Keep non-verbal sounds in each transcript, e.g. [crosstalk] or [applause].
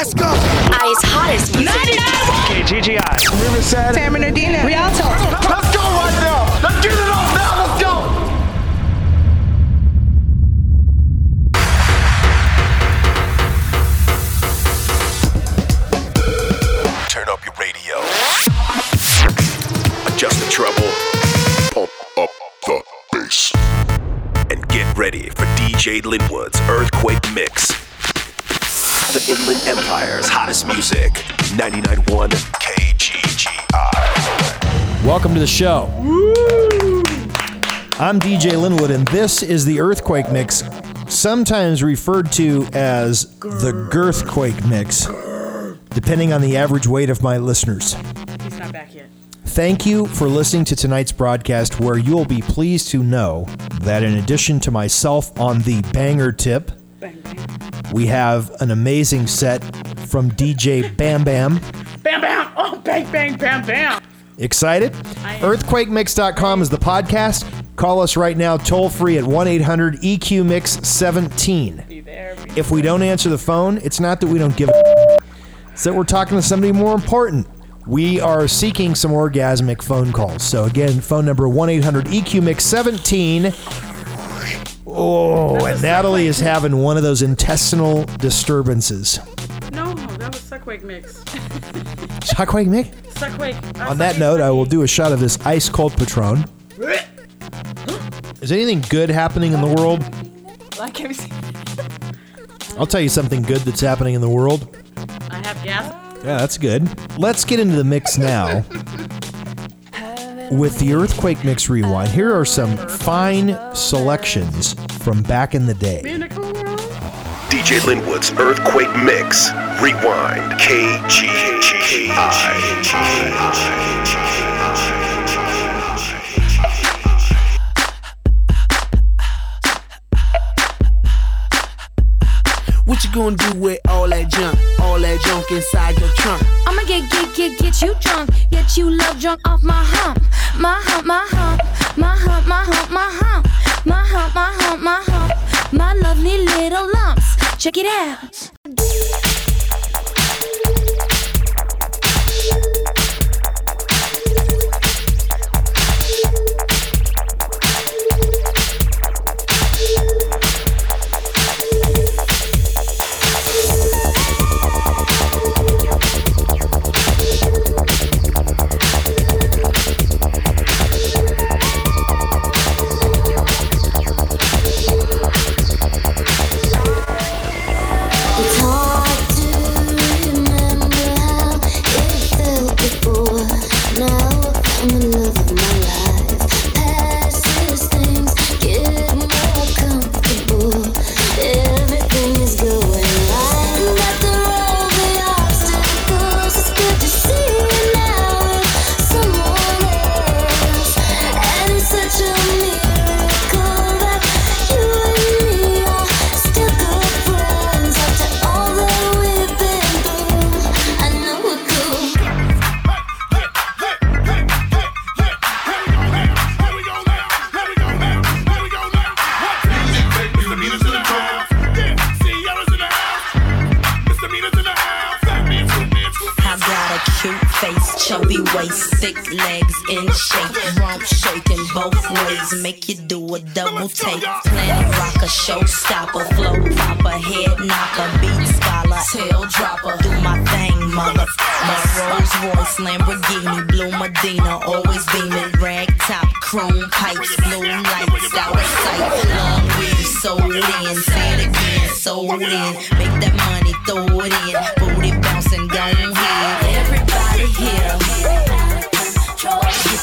Let's go. I's hottest music. KGGI. Riverside. San Bernardino. Rialto. Let's go right now. Let's get it off now. Let's go. Turn up your radio. Adjust the treble. Pump up the bass. And get ready for DJ Linwood's Earthquake Mix. The Inland Empire's hottest music. 99.1 KGGI. Welcome to the show. I'm DJ Linwood, and this is the Earthquake Mix, sometimes referred to as the Girthquake Mix, depending on the average weight of my listeners. He's not back yet. Thank you for listening to tonight's broadcast, where you'll be pleased to know that in addition to myself on the banger tip, Bang, bang. We have an amazing set from DJ Bam Bam. Bam, bam. Oh, bang, bang, bam, bam. Excited? EarthquakeMix.com is the podcast. Call us right now, toll free at 1 800 EQ Mix 17. Be there. Be If we don't answer the phone, it's not that we don't give a it's that we're talking to somebody more important. We are seeking some orgasmic phone calls. So again, phone number 1 800 EQ Mix 17. Oh, and Natalie is having one of those intestinal disturbances. No, that was Suckwake mix. Shockwave, [laughs] Mick? Suckwake. On that note, I will do a shot of this ice cold Patron. Is anything good happening in the world? Like? I'll tell you something good that's happening in the world. I have gas. Yeah, that's good. Let's get into the mix now. [laughs] With the Earthquake Mix Rewind, here are some fine selections from back in the day. DJ Linwood's Earthquake Mix. Rewind. KGGI. You gonna do with all that junk? All that junk inside your trunk? I'ma get, get, get, get you drunk. Get you love drunk off my hump. My hump, my hump. My hump, my hump, my hump. My hump, my hump, my hump. My lovely little lumps. Check it out. Chubby waist, thick legs in shape, rump shaking both ways, make you do a double take. Planet rocker, showstopper, flow popper, head knocker, beat scholar, tail dropper. Do my thing, mother. My Rolls Royce, Lamborghini, blue Medina, always beaming, rag top, chrome pipes, blue lights, out of sight. Long weed, sold in, say it again, sold in. Make that money, throw it in, booty bouncing, don't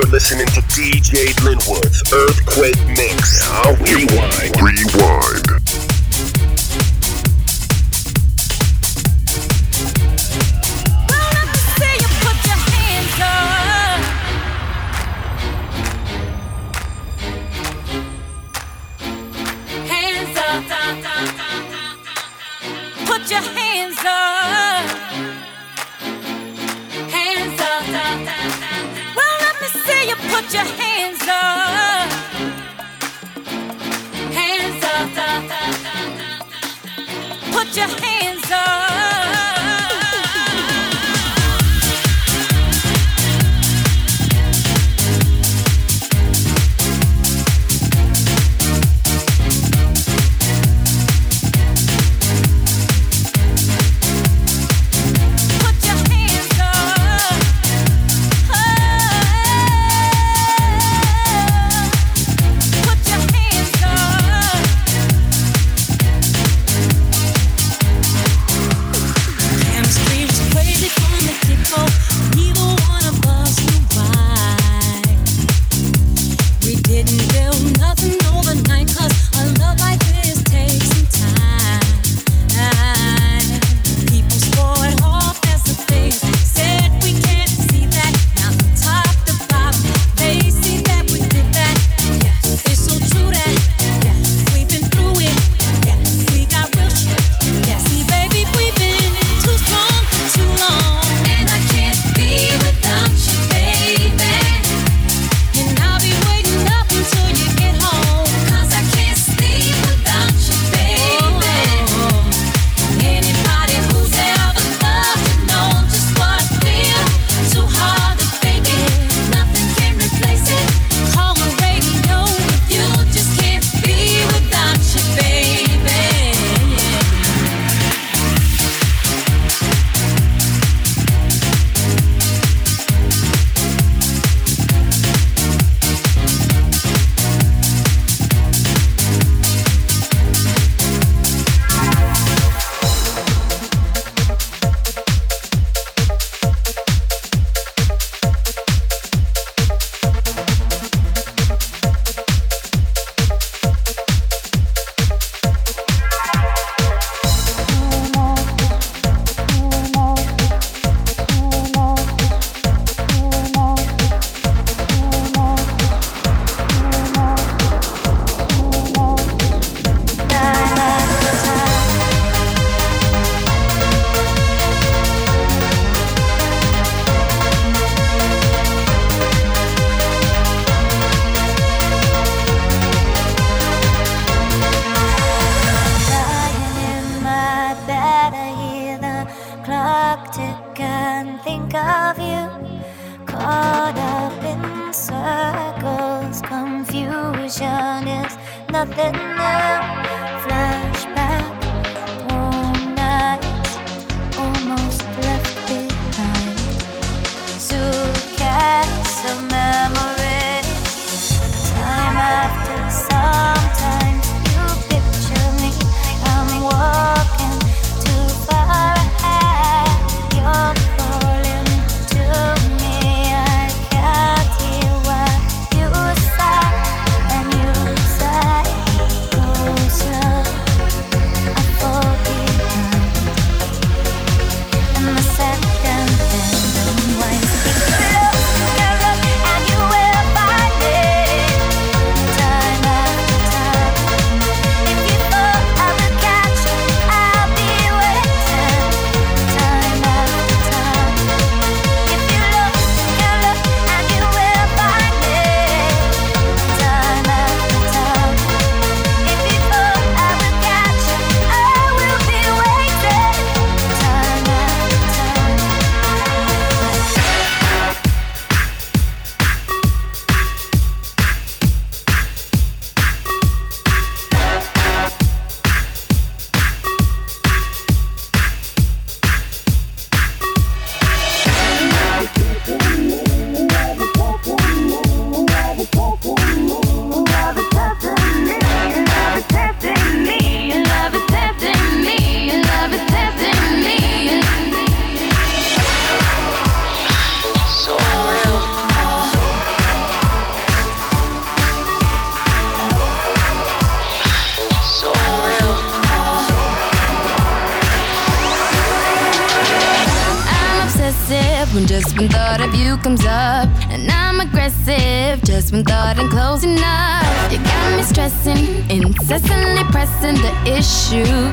You're listening to DJ Linwood's Earthquake Mix. I'll rewind. Rewind. put your hands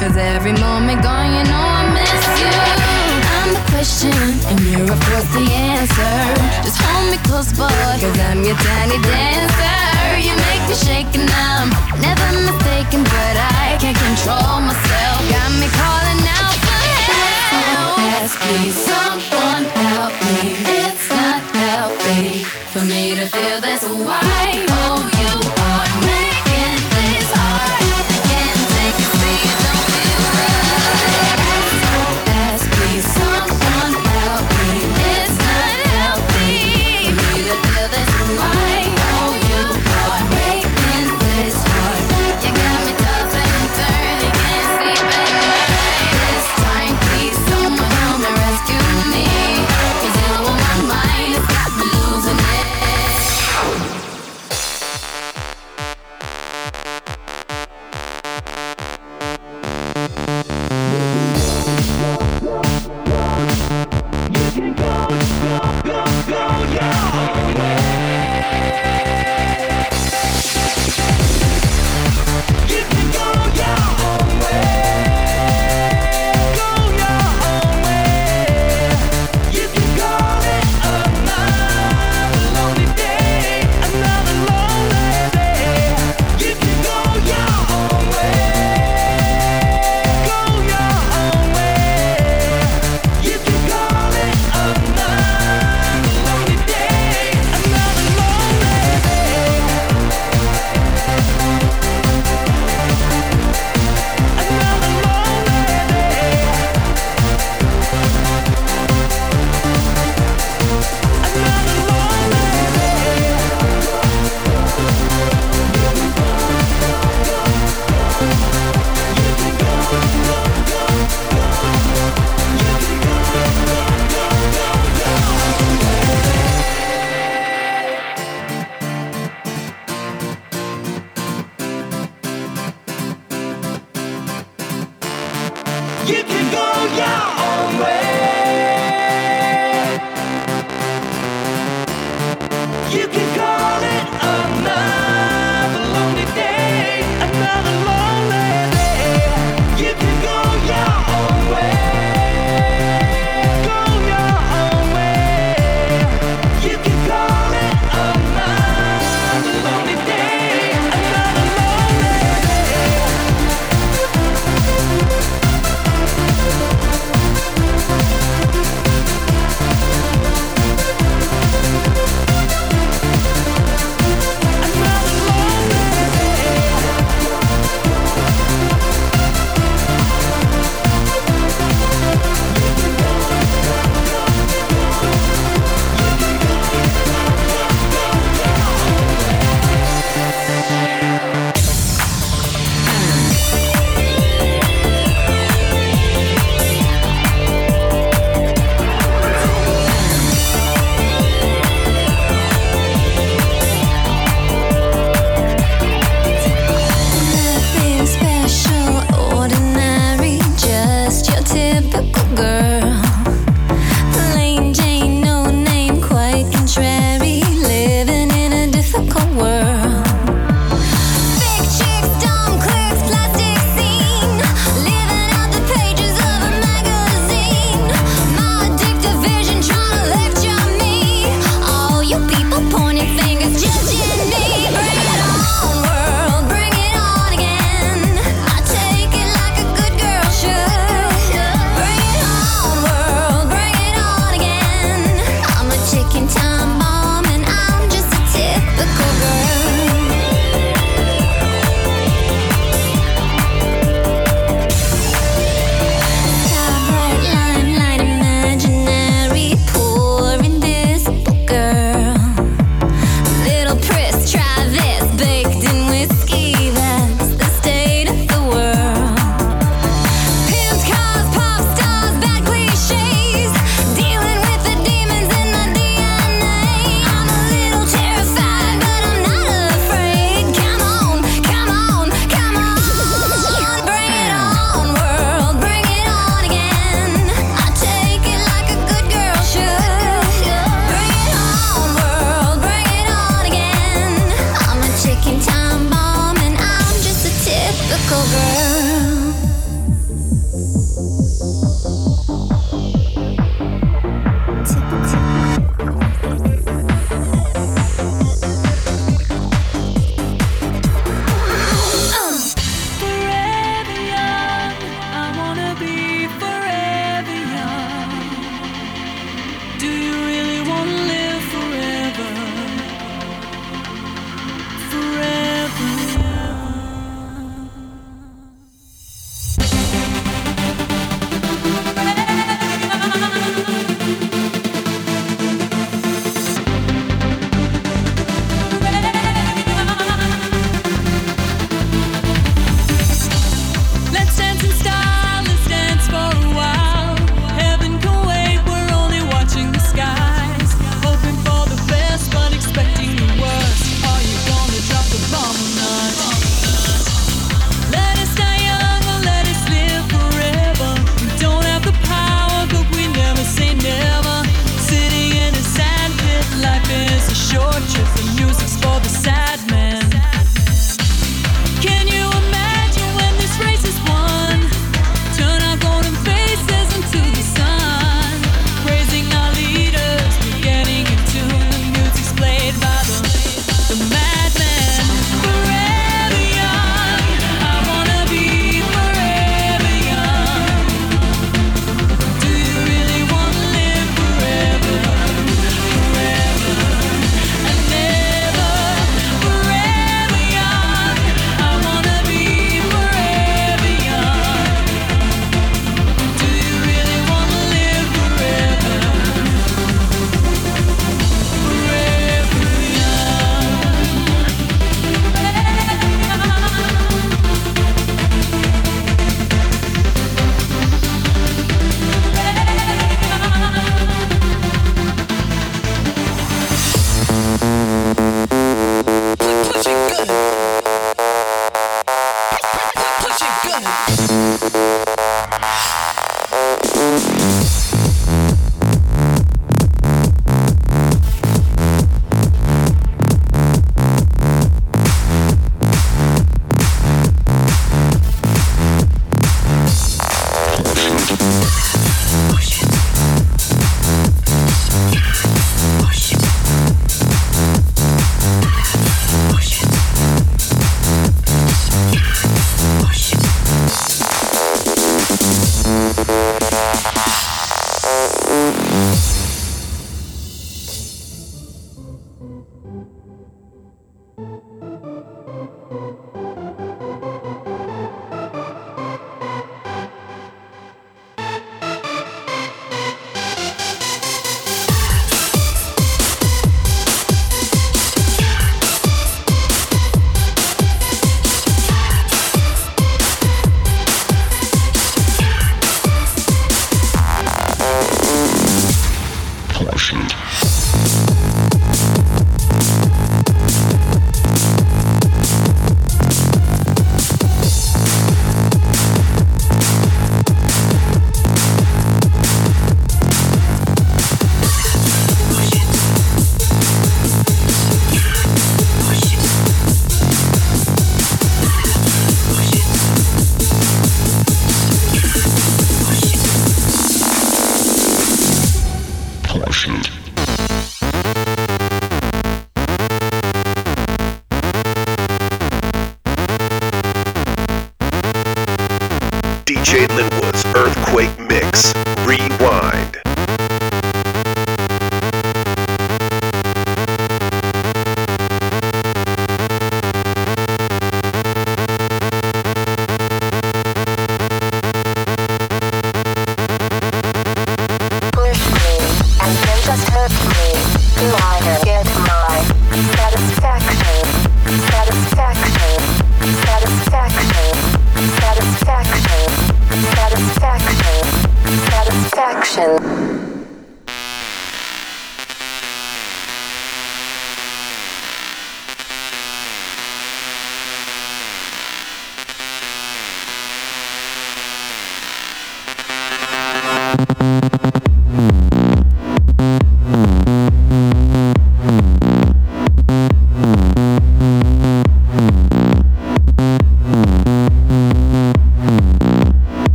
Cause every moment gone, you know I miss you. I'm the question, and you're of course the answer. Just hold me close, boy, cause I'm your tiny dancer. You make me shake and I'm never mistaken, but I can't control myself. Got me calling out for help. Please, someone help me. It's not healthy for me to feel this way. Oh, you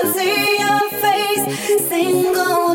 can see your face. Single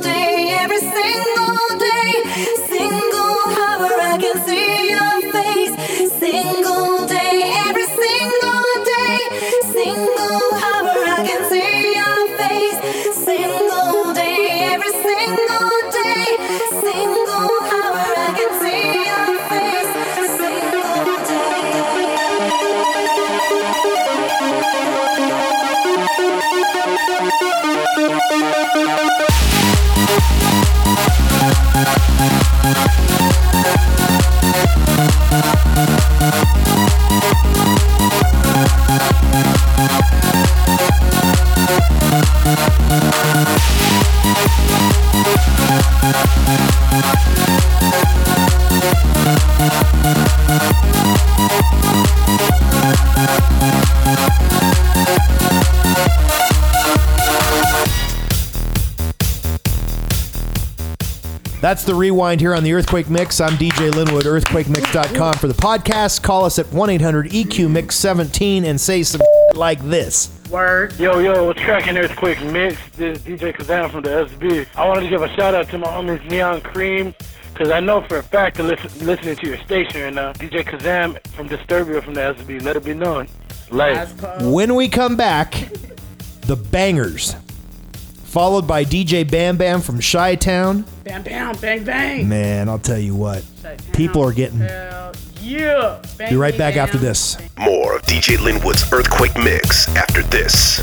That's the rewind here on the Earthquake Mix. I'm DJ Linwood, earthquakemix.com for the podcast. Call us at 1 800 EQ Mix 17 and say some like this. Word. Yo, yo, what's cracking Earthquake Mix? This is DJ Kazan from the SB. I wanted to give a shout out to my homies Neon Cream, because I know for a fact they're listen, listening to your station right now. DJ Kazam from Disturbia from the SB. Let it be known. Like, When we come back, the bangers, followed by DJ Bam Bam from Chi Town. Bam, bam, bang, bang. Man, I'll tell you what, people are getting. Hell yeah. Bang, Be right bang, back bam. after this. More of DJ Linwood's Earthquake Mix after this.